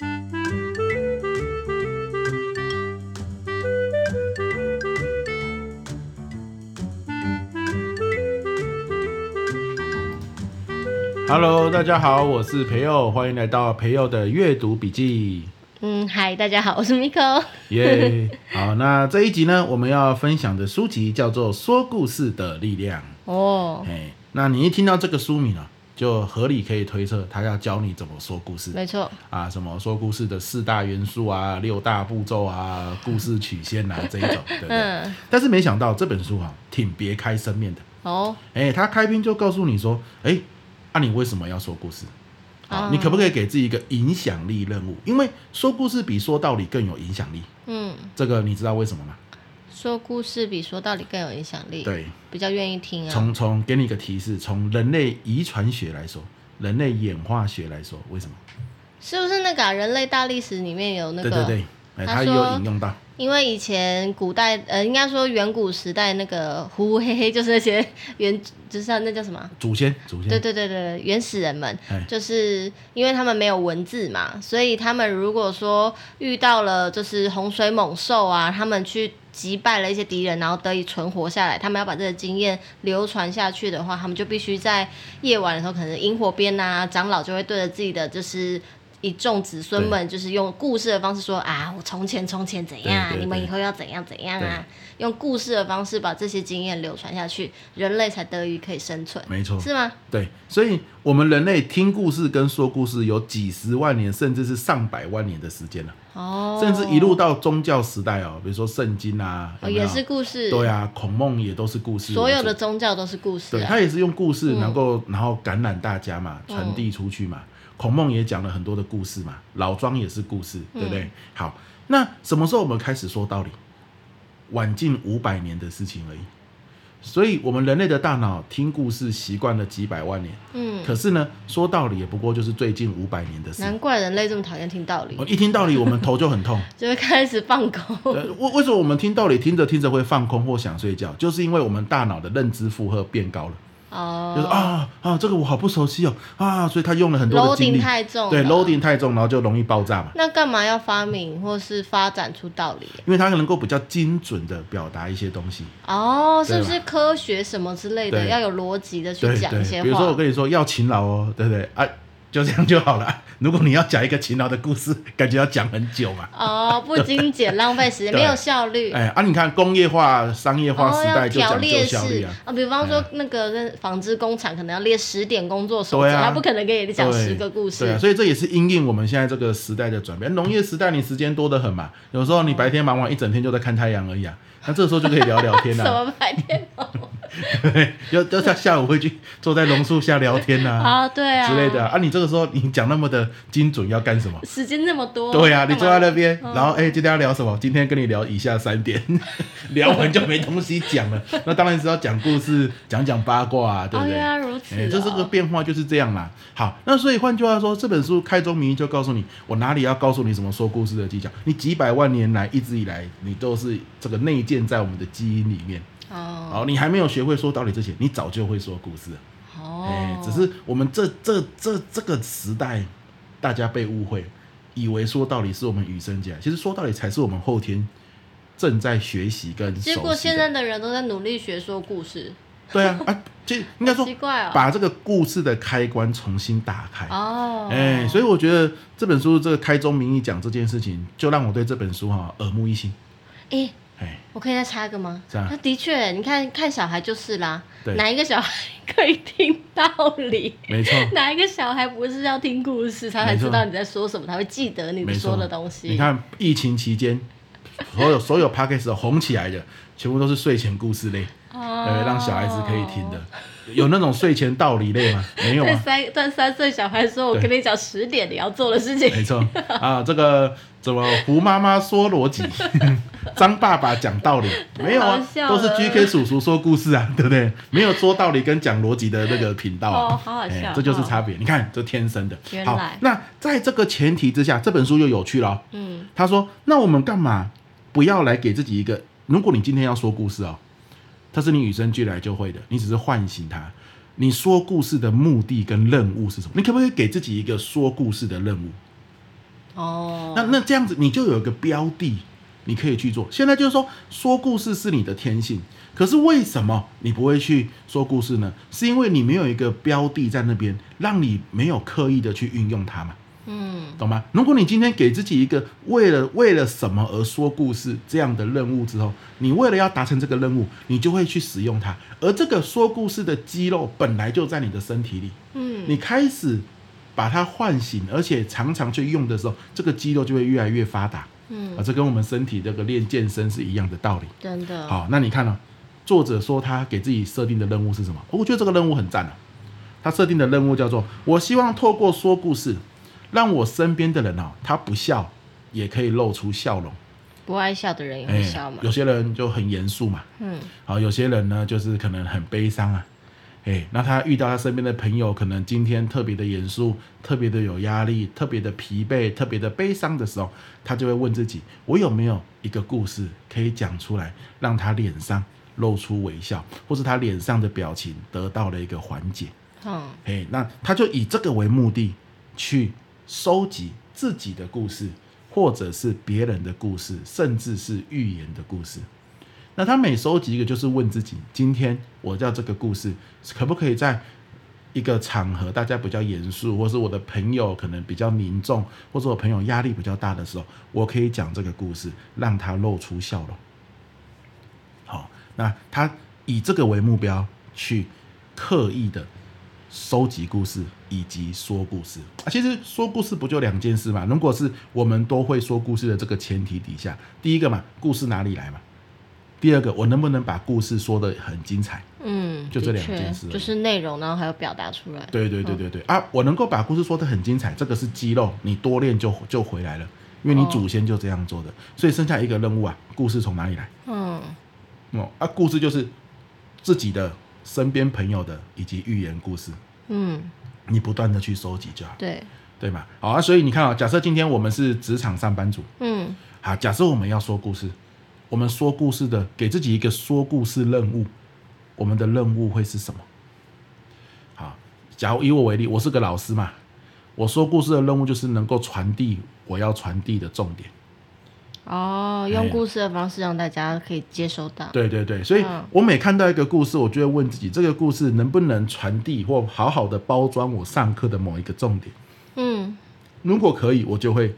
Hello，大家好，我是培佑，欢迎来到培佑的阅读笔记。嗯，嗨，大家好，我是 Miko。耶，好，那这一集呢，我们要分享的书籍叫做《说故事的力量》。哦，哎，那你一听到这个书名啊，就合理可以推测，他要教你怎么说故事。没错。啊，什么说故事的四大元素啊，六大步骤啊，故事曲线啊，这一种，对不对？嗯。但是没想到这本书啊，挺别开生面的。哦。哎，他开篇就告诉你说，哎。那、啊、你为什么要说故事？啊，你可不可以给自己一个影响力任务？因为说故事比说道理更有影响力。嗯，这个你知道为什么吗？说故事比说道理更有影响力。对，比较愿意听啊。从从给你一个提示，从人类遗传学来说，人类演化学来说，为什么？是不是那个、啊、人类大历史里面有那个？对对对。他有引用到，因为以前古代，呃，应该说远古时代那个呼呼嘿嘿，就是那些原，就是那叫什么？祖先，祖先。对对对对，原始人们，就是因为他们没有文字嘛，所以他们如果说遇到了就是洪水猛兽啊，他们去击败了一些敌人，然后得以存活下来，他们要把这个经验流传下去的话，他们就必须在夜晚的时候，可能萤火边啊，长老就会对着自己的就是。一众子孙们就是用故事的方式说啊，我从前从前怎样，你们以后要怎样怎样啊？用故事的方式把这些经验流传下去，人类才得以可以生存。没错，是吗？对，所以我们人类听故事跟说故事有几十万年，甚至是上百万年的时间了。哦，甚至一路到宗教时代哦，比如说圣经啊有没有，也是故事。对啊，孔孟也都是故事。所有的宗教都是故事啊。对，他也是用故事能够然后感染大家嘛，传递出去嘛。嗯孔孟也讲了很多的故事嘛，老庄也是故事，对不对？嗯、好，那什么时候我们开始说道理？晚近五百年的事情而已。所以，我们人类的大脑听故事习惯了几百万年，嗯，可是呢，说道理也不过就是最近五百年的事。难怪人类这么讨厌听道理。一听道理，我们头就很痛，就会开始放空。为为什么我们听道理听着听着会放空或想睡觉？就是因为我们大脑的认知负荷变高了。哦，就是啊啊，这个我好不熟悉哦啊，所以他用了很多的精力，太重，对，loading 太重，然后就容易爆炸嘛。那干嘛要发明或是发展出道理？因为它能够比较精准的表达一些东西。哦，是不是科学什么之类的，要有逻辑的去讲一些话？比如说我跟你说要勤劳哦，对不对？啊。就这样就好了。如果你要讲一个勤劳的故事，感觉要讲很久嘛。哦，不精简，浪费时间，没有效率。哎啊，你看工业化、商业化时代就讲究效率啊。啊，比方说那个纺织工厂可能要列十点工作守则，他不可能给你讲十个故事。对啊，所以这也是因应我们现在这个时代的转变。农业时代你时间多得很嘛，有时候你白天忙完一整天就在看太阳而已啊。那这时候就可以聊聊天了。什么白天？对，要 要下下午会去坐在榕树下聊天呐，啊，对啊，之类的啊。你这个时候你讲那么的精准，要干什么？时间那么多。对啊，你坐在那边，然后哎，今天要聊什么？今天跟你聊以下三点，聊完就没东西讲了。那当然是要讲故事，讲讲八卦啊，对不对？原来如此。哎，这是个变化就是这样啦。好，那所以换句话说，这本书开宗明义就告诉你，我哪里要告诉你什么说故事的技巧？你几百万年来一直以来，你都是这个内建在我们的基因里面。哦，oh. 你还没有学会说道理之前，你早就会说故事。哦，哎，只是我们这这这这个时代，大家被误会，以为说道理是我们与生俱来，其实说道理才是我们后天正在学习跟。结果现在的人都在努力学说故事。对啊，啊，就应该说，把这个故事的开关重新打开。哦，哎，所以我觉得这本书这个开宗明义讲这件事情，就让我对这本书哈耳目一新。哎。我可以再插一个吗？这样。那的确，你看看小孩就是啦。对。哪一个小孩可以听道理？没错。哪一个小孩不是要听故事，他才知道你在说什么，他会记得你说的东西。你看疫情期间，所有所有 podcast 红起来的，全部都是睡前故事类，哦、对，让小孩子可以听的。有那种睡前道理类吗？没有啊。三但三岁小孩说：“我跟你讲十点你要做的事情。”没错啊，这个怎么胡妈妈说逻辑，张爸爸讲道理，没有啊，都是 GK 叔叔说故事啊，对不对？没有说道理跟讲逻辑的那个频道啊，哦，好好笑，这就是差别。你看，这天生的。原来。好，那在这个前提之下，这本书又有趣了。嗯，他说：“那我们干嘛不要来给自己一个？如果你今天要说故事哦。”它是你与生俱来就会的，你只是唤醒它。你说故事的目的跟任务是什么？你可不可以给自己一个说故事的任务？哦，那那这样子你就有一个标的，你可以去做。现在就是说，说故事是你的天性，可是为什么你不会去说故事呢？是因为你没有一个标的在那边，让你没有刻意的去运用它嘛。嗯，懂吗？如果你今天给自己一个为了为了什么而说故事这样的任务之后，你为了要达成这个任务，你就会去使用它。而这个说故事的肌肉本来就在你的身体里，嗯，你开始把它唤醒，而且常常去用的时候，这个肌肉就会越来越发达。嗯，啊，这跟我们身体这个练健身是一样的道理。真的。好，那你看呢、哦？作者说他给自己设定的任务是什么？我觉得这个任务很赞啊。他设定的任务叫做：我希望透过说故事。让我身边的人哦，他不笑也可以露出笑容。不爱笑的人也会笑嘛、欸。有些人就很严肃嘛。嗯。好，有些人呢，就是可能很悲伤啊。哎、欸，那他遇到他身边的朋友，可能今天特别的严肃，特别的有压力，特别的疲惫，特别的悲伤的时候，他就会问自己：我有没有一个故事可以讲出来，让他脸上露出微笑，或是他脸上的表情得到了一个缓解？嗯。哎、欸，那他就以这个为目的去。收集自己的故事，或者是别人的故事，甚至是寓言的故事。那他每收集一个，就是问自己：今天我叫这个故事，可不可以在一个场合大家比较严肃，或是我的朋友可能比较凝重，或者我朋友压力比较大的时候，我可以讲这个故事，让他露出笑容。好，那他以这个为目标去刻意的。收集故事以及说故事啊，其实说故事不就两件事嘛？如果是我们都会说故事的这个前提底下，第一个嘛，故事哪里来嘛？第二个，我能不能把故事说的很精彩？嗯，就这两件事，就是内容，然后还有表达出来。对对对对对、嗯、啊，我能够把故事说的很精彩，这个是肌肉，你多练就就回来了，因为你祖先就这样做的。哦、所以剩下一个任务啊，故事从哪里来？嗯，哦啊，故事就是自己的。身边朋友的以及寓言故事，嗯，你不断的去收集就好，对对嘛？好啊，所以你看啊、哦，假设今天我们是职场上班族，嗯，好，假设我们要说故事，我们说故事的给自己一个说故事任务，我们的任务会是什么？好，假如以我为例，我是个老师嘛，我说故事的任务就是能够传递我要传递的重点。哦，用故事的方式让大家可以接收到。对对对，所以我每看到一个故事，我就会问自己，这个故事能不能传递或好好的包装我上课的某一个重点？嗯，如果可以，我就会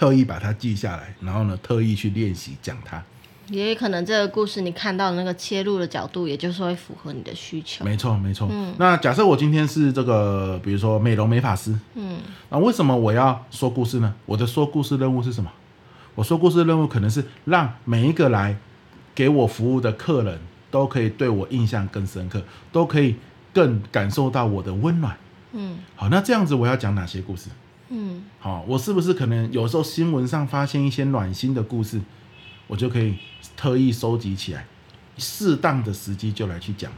特意把它记下来，然后呢，特意去练习讲它。也有可能这个故事你看到的那个切入的角度，也就是会符合你的需求。没错没错。嗯，那假设我今天是这个，比如说美容美发师，嗯，那为什么我要说故事呢？我的说故事任务是什么？我说故事任务可能是让每一个来给我服务的客人都可以对我印象更深刻，都可以更感受到我的温暖。嗯，好，那这样子我要讲哪些故事？嗯，好，我是不是可能有时候新闻上发现一些暖心的故事，我就可以特意收集起来，适当的时机就来去讲。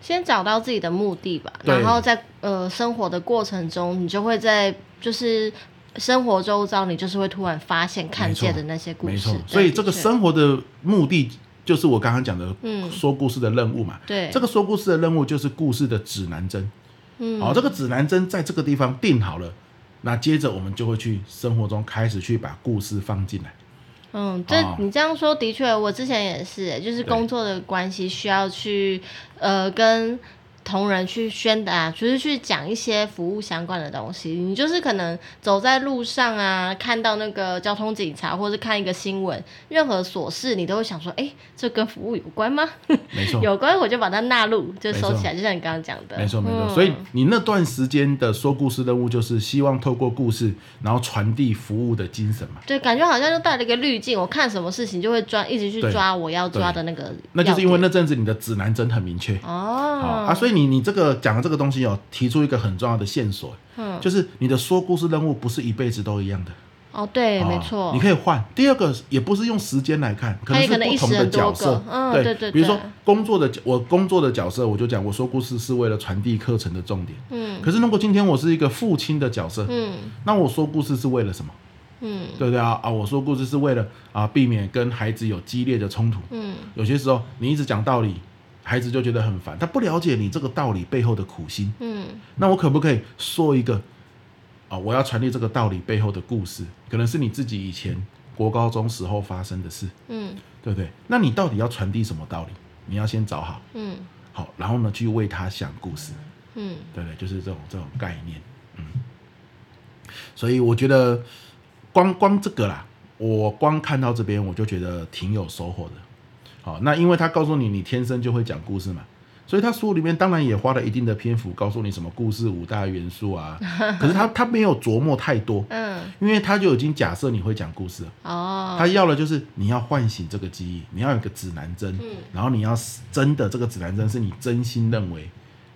先找到自己的目的吧，然后在呃生活的过程中，你就会在就是。生活周遭，你就是会突然发现、看见的那些故事。没错，所以这个生活的目的就是我刚刚讲的，嗯说故事的任务嘛。嗯、对，这个说故事的任务就是故事的指南针。嗯，好，这个指南针在这个地方定好了，那接着我们就会去生活中开始去把故事放进来。嗯，这你这样说的确，我之前也是，就是工作的关系需要去呃跟。同仁去宣达，就是去讲一些服务相关的东西。你就是可能走在路上啊，看到那个交通警察，或是看一个新闻，任何琐事你都会想说，哎、欸，这跟服务有关吗？没错，有关我就把它纳入，就收起来。就像你刚刚讲的，没错没错。所以你那段时间的说故事任务，就是希望透过故事，然后传递服务的精神嘛。对，感觉好像就带了一个滤镜，我看什么事情就会抓，一直去抓我要抓的那个。那就是因为那阵子你的指南针很明确哦，啊，所以。你你这个讲的这个东西哦，提出一个很重要的线索，嗯，就是你的说故事任务不是一辈子都一样的。哦，对，哦、没错，你可以换。第二个也不是用时间来看，可能是不同的角色。嗯，对对对。比如说工作的我工作的角色，我就讲我说故事是为了传递课程的重点。嗯。可是如果今天我是一个父亲的角色，嗯，那我说故事是为了什么？嗯，对不对啊？啊，我说故事是为了啊避免跟孩子有激烈的冲突。嗯，有些时候你一直讲道理。孩子就觉得很烦，他不了解你这个道理背后的苦心。嗯，那我可不可以说一个哦啊，我要传递这个道理背后的故事，可能是你自己以前国高中时候发生的事，嗯，对不对？那你到底要传递什么道理？你要先找好，嗯，好，然后呢，去为他想故事，嗯，对不对？就是这种这种概念，嗯。所以我觉得光光这个啦，我光看到这边我就觉得挺有收获的。好，那因为他告诉你，你天生就会讲故事嘛。所以他书里面当然也花了一定的篇幅，告诉你什么故事五大元素啊。可是他他没有琢磨太多，嗯，因为他就已经假设你会讲故事了。哦，他要的就是你要唤醒这个记忆，你要有个指南针，嗯，然后你要真的这个指南针是你真心认为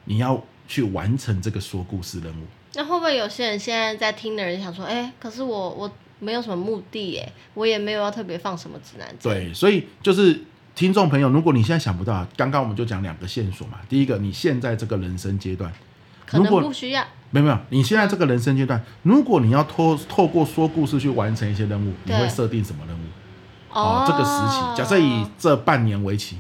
你要去完成这个说故事任务。那会不会有些人现在在听的人想说，哎、欸，可是我我没有什么目的耶，我也没有要特别放什么指南针。对，所以就是。听众朋友，如果你现在想不到，刚刚我们就讲两个线索嘛。第一个，你现在这个人生阶段，可能不需要。没有没有，你现在这个人生阶段，如果你要透透过说故事去完成一些任务，你会设定什么任务？哦，这个时期，假设以这半年为期，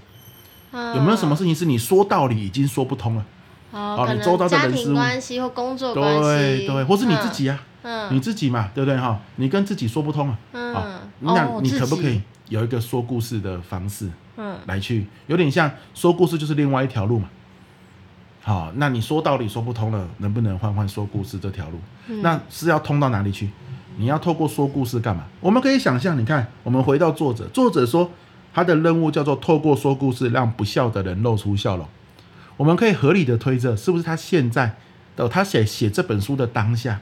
嗯，有没有什么事情是你说道理已经说不通了？哦，你周遭的人事物关系或工作关系，对对，或是你自己啊，嗯，你自己嘛，对不对哈？你跟自己说不通啊，嗯，那你可不可以有一个说故事的方式？嗯，来去有点像说故事，就是另外一条路嘛。好，那你说道理说不通了，能不能换换说故事这条路？嗯，那是要通到哪里去？你要透过说故事干嘛？我们可以想象，你看，我们回到作者，作者说他的任务叫做透过说故事让不笑的人露出笑容。我们可以合理的推测，是不是他现在的他写写这本书的当下？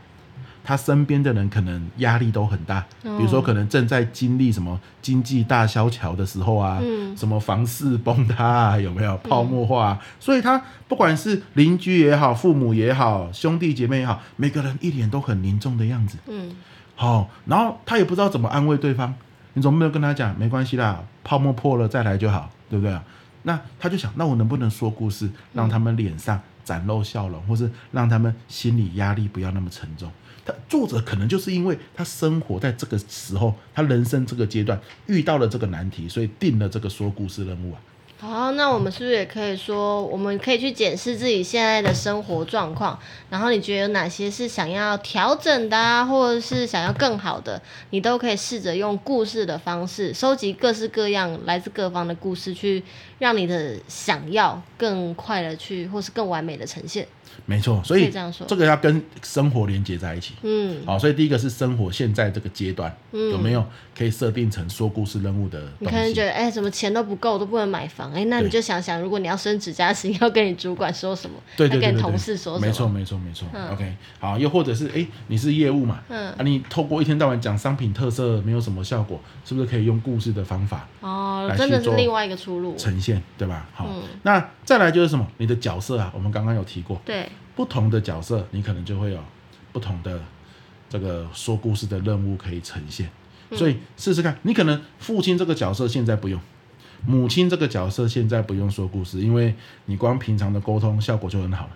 他身边的人可能压力都很大，比如说可能正在经历什么经济大萧条的时候啊，嗯、什么房市崩塌啊，有没有泡沫化啊？嗯、所以他不管是邻居也好，父母也好，兄弟姐妹也好，每个人一脸都很凝重的样子。嗯，好，然后他也不知道怎么安慰对方，你总不能跟他讲没关系啦，泡沫破了再来就好，对不对？那他就想，那我能不能说故事，让他们脸上展露笑容，或是让他们心理压力不要那么沉重？作者可能就是因为他生活在这个时候，他人生这个阶段遇到了这个难题，所以定了这个说故事任务啊。好，那我们是不是也可以说，我们可以去检视自己现在的生活状况，然后你觉得有哪些是想要调整的啊，或者是想要更好的，你都可以试着用故事的方式，收集各式各样来自各方的故事，去让你的想要更快的去，或是更完美的呈现。没错，所以这个要跟生活连接在一起。嗯，好，所以第一个是生活现在这个阶段，嗯，有没有可以设定成说故事任务的东西？你可能觉得，哎，怎么钱都不够，都不能买房，哎，那你就想想，如果你要升职加薪，要跟你主管说什么？对对对，要跟你同事说什么？没错没错没错。嗯，OK，好，又或者是，哎，你是业务嘛，嗯，啊，你透过一天到晚讲商品特色没有什么效果，是不是可以用故事的方法？哦，真的是另外一个出路。呈现，对吧？好，嗯，那再来就是什么？你的角色啊，我们刚刚有提过，对。不同的角色，你可能就会有不同的这个说故事的任务可以呈现。所以试试看，你可能父亲这个角色现在不用，母亲这个角色现在不用说故事，因为你光平常的沟通效果就很好了。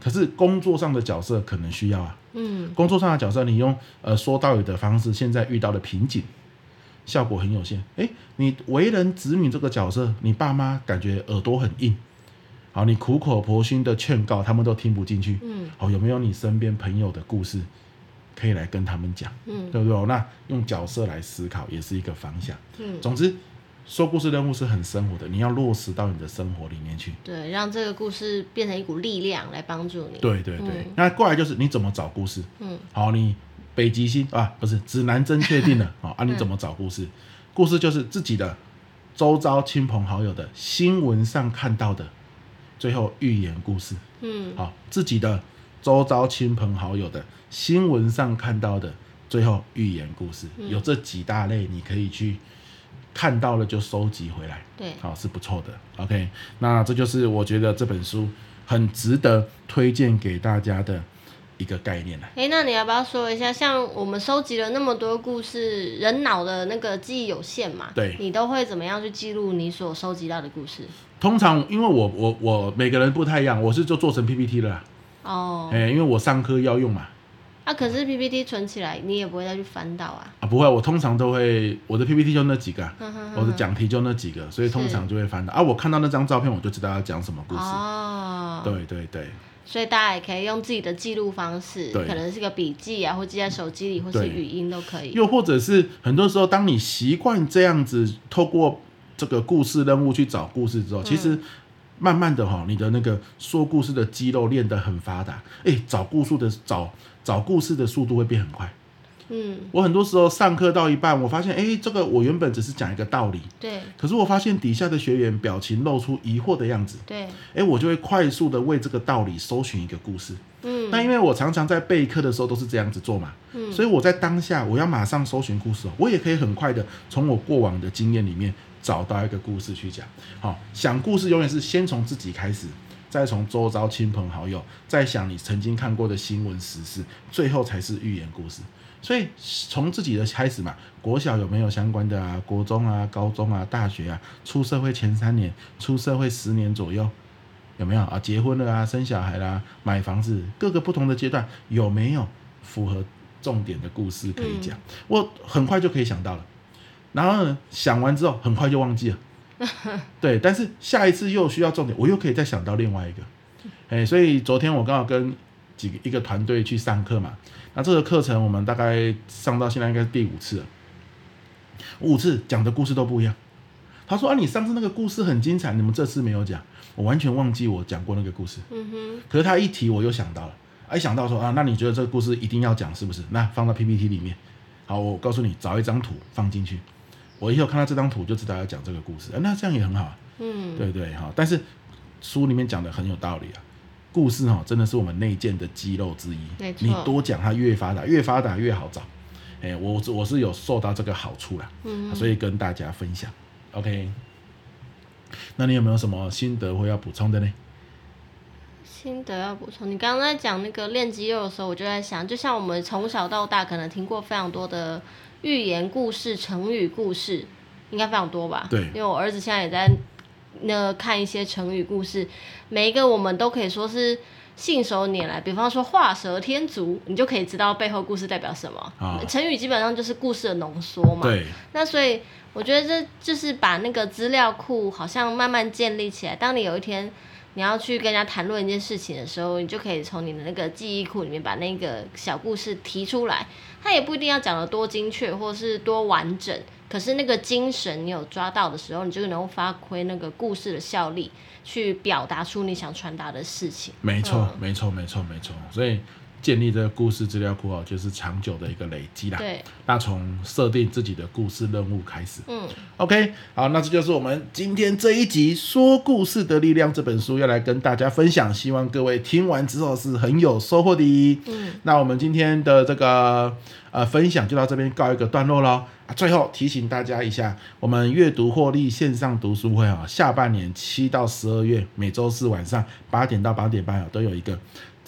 可是工作上的角色可能需要啊，嗯，工作上的角色你用呃说道理的方式，现在遇到的瓶颈，效果很有限。诶，你为人子女这个角色，你爸妈感觉耳朵很硬。好，你苦口婆心的劝告，他们都听不进去。嗯，好，有没有你身边朋友的故事可以来跟他们讲？嗯，对不对？那用角色来思考也是一个方向。嗯，总之，说故事任务是很生活的，你要落实到你的生活里面去。对，让这个故事变成一股力量来帮助你。对对对。嗯，那过来就是你怎么找故事？嗯，好，你北极星啊，不是指南针确定了。好 啊，你怎么找故事？故事就是自己的周遭亲朋好友的新闻上看到的。最后寓言故事，嗯，好，自己的周遭亲朋好友的新闻上看到的最后寓言故事，嗯，有这几大类，你可以去看到了就收集回来，对，好，是不错的。OK，那这就是我觉得这本书很值得推荐给大家的一个概念了。哎，那你要不要说一下，像我们收集了那么多故事，人脑的那个记忆有限嘛？对，你都会怎么样去记录你所收集到的故事？通常，因为我我我每个人不太一样，我是就做成 PPT 了。哦。哎，因为我上课要用嘛。啊，可是 PPT 存起来，你也不会再去翻到啊。啊，不会，我通常都会，我的 PPT 就那几个，呵呵呵我的讲题就那几个，所以通常就会翻到。啊，我看到那张照片，我就知道要讲什么故事。哦。对对对。所以大家也可以用自己的记录方式，可能是个笔记啊，或记在手机里，或是语音都可以。又或者是很多时候，当你习惯这样子透过这个故事任务去找故事之后，嗯、其实慢慢的哈，你的那个说故事的肌肉练得很发达，哎，找故事的找找故事的速度会变很快。嗯，我很多时候上课到一半，我发现，哎，这个我原本只是讲一个道理，对，可是我发现底下的学员表情露出疑惑的样子，对，哎，我就会快速的为这个道理搜寻一个故事，嗯，那因为我常常在备课的时候都是这样子做嘛，嗯，所以我在当下我要马上搜寻故事，我也可以很快的从我过往的经验里面找到一个故事去讲，好，想故事永远是先从自己开始，再从周遭亲朋好友，再想你曾经看过的新闻时事，最后才是寓言故事。所以从自己的开始嘛，国小有没有相关的啊？国中啊、高中啊、大学啊，出社会前三年，出社会十年左右，有没有啊？结婚了啊，生小孩啦，买房子，各个不同的阶段有没有符合重点的故事可以讲？我很快就可以想到了，然后呢，想完之后很快就忘记了，对，但是下一次又需要重点，我又可以再想到另外一个，哎，所以昨天我刚好跟几个一个团队去上课嘛。那这个课程我们大概上到现在应该是第五次了，五次讲的故事都不一样。他说啊，你上次那个故事很精彩，你们这次没有讲，我完全忘记我讲过那个故事。嗯哼。可是他一提我又想到了，一想到说啊，那你觉得这个故事一定要讲是不是？那放到 PPT 里面。好，我告诉你，找一张图放进去，我以后看到这张图就知道要讲这个故事。那这样也很好。嗯。对对哈，但是书里面讲的很有道理啊。故事哈，真的是我们内建的肌肉之一。你多讲，它越发达，越发达越好找。哎，我我是有受到这个好处啦。嗯。所以跟大家分享。OK。那你有没有什么心得或要补充的呢？心得要补充，你刚刚在讲那个练肌肉的时候，我就在想，就像我们从小到大可能听过非常多的寓言故事、成语故事，应该非常多吧？对。因为我儿子现在也在。那看一些成语故事，每一个我们都可以说是信手拈来。比方说画蛇添足，你就可以知道背后故事代表什么。哦、成语基本上就是故事的浓缩嘛。对。那所以我觉得这就是把那个资料库好像慢慢建立起来。当你有一天你要去跟人家谈论一件事情的时候，你就可以从你的那个记忆库里面把那个小故事提出来。它也不一定要讲的多精确，或是多完整。可是那个精神你有抓到的时候，你就能够发挥那个故事的效力，去表达出你想传达的事情。没错，没错，没错，没错。所以建立这个故事资料库哦，就是长久的一个累积啦。对。那从设定自己的故事任务开始。嗯。OK，好，那这就是我们今天这一集《说故事的力量》这本书要来跟大家分享，希望各位听完之后是很有收获的。嗯。那我们今天的这个呃分享就到这边告一个段落喽。最后提醒大家一下，我们阅读获利线上读书会啊，下半年七到十二月每周四晚上八点到八点半啊，都有一个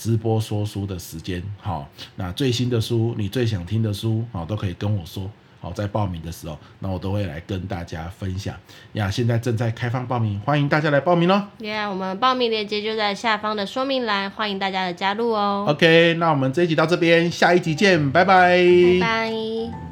直播说书的时间。好，那最新的书，你最想听的书，好，都可以跟我说。好，在报名的时候，那我都会来跟大家分享。呀，现在正在开放报名，欢迎大家来报名喽。Yeah，我们报名链接就在下方的说明栏，欢迎大家的加入哦。OK，那我们这一集到这边，下一集见，拜拜。拜拜。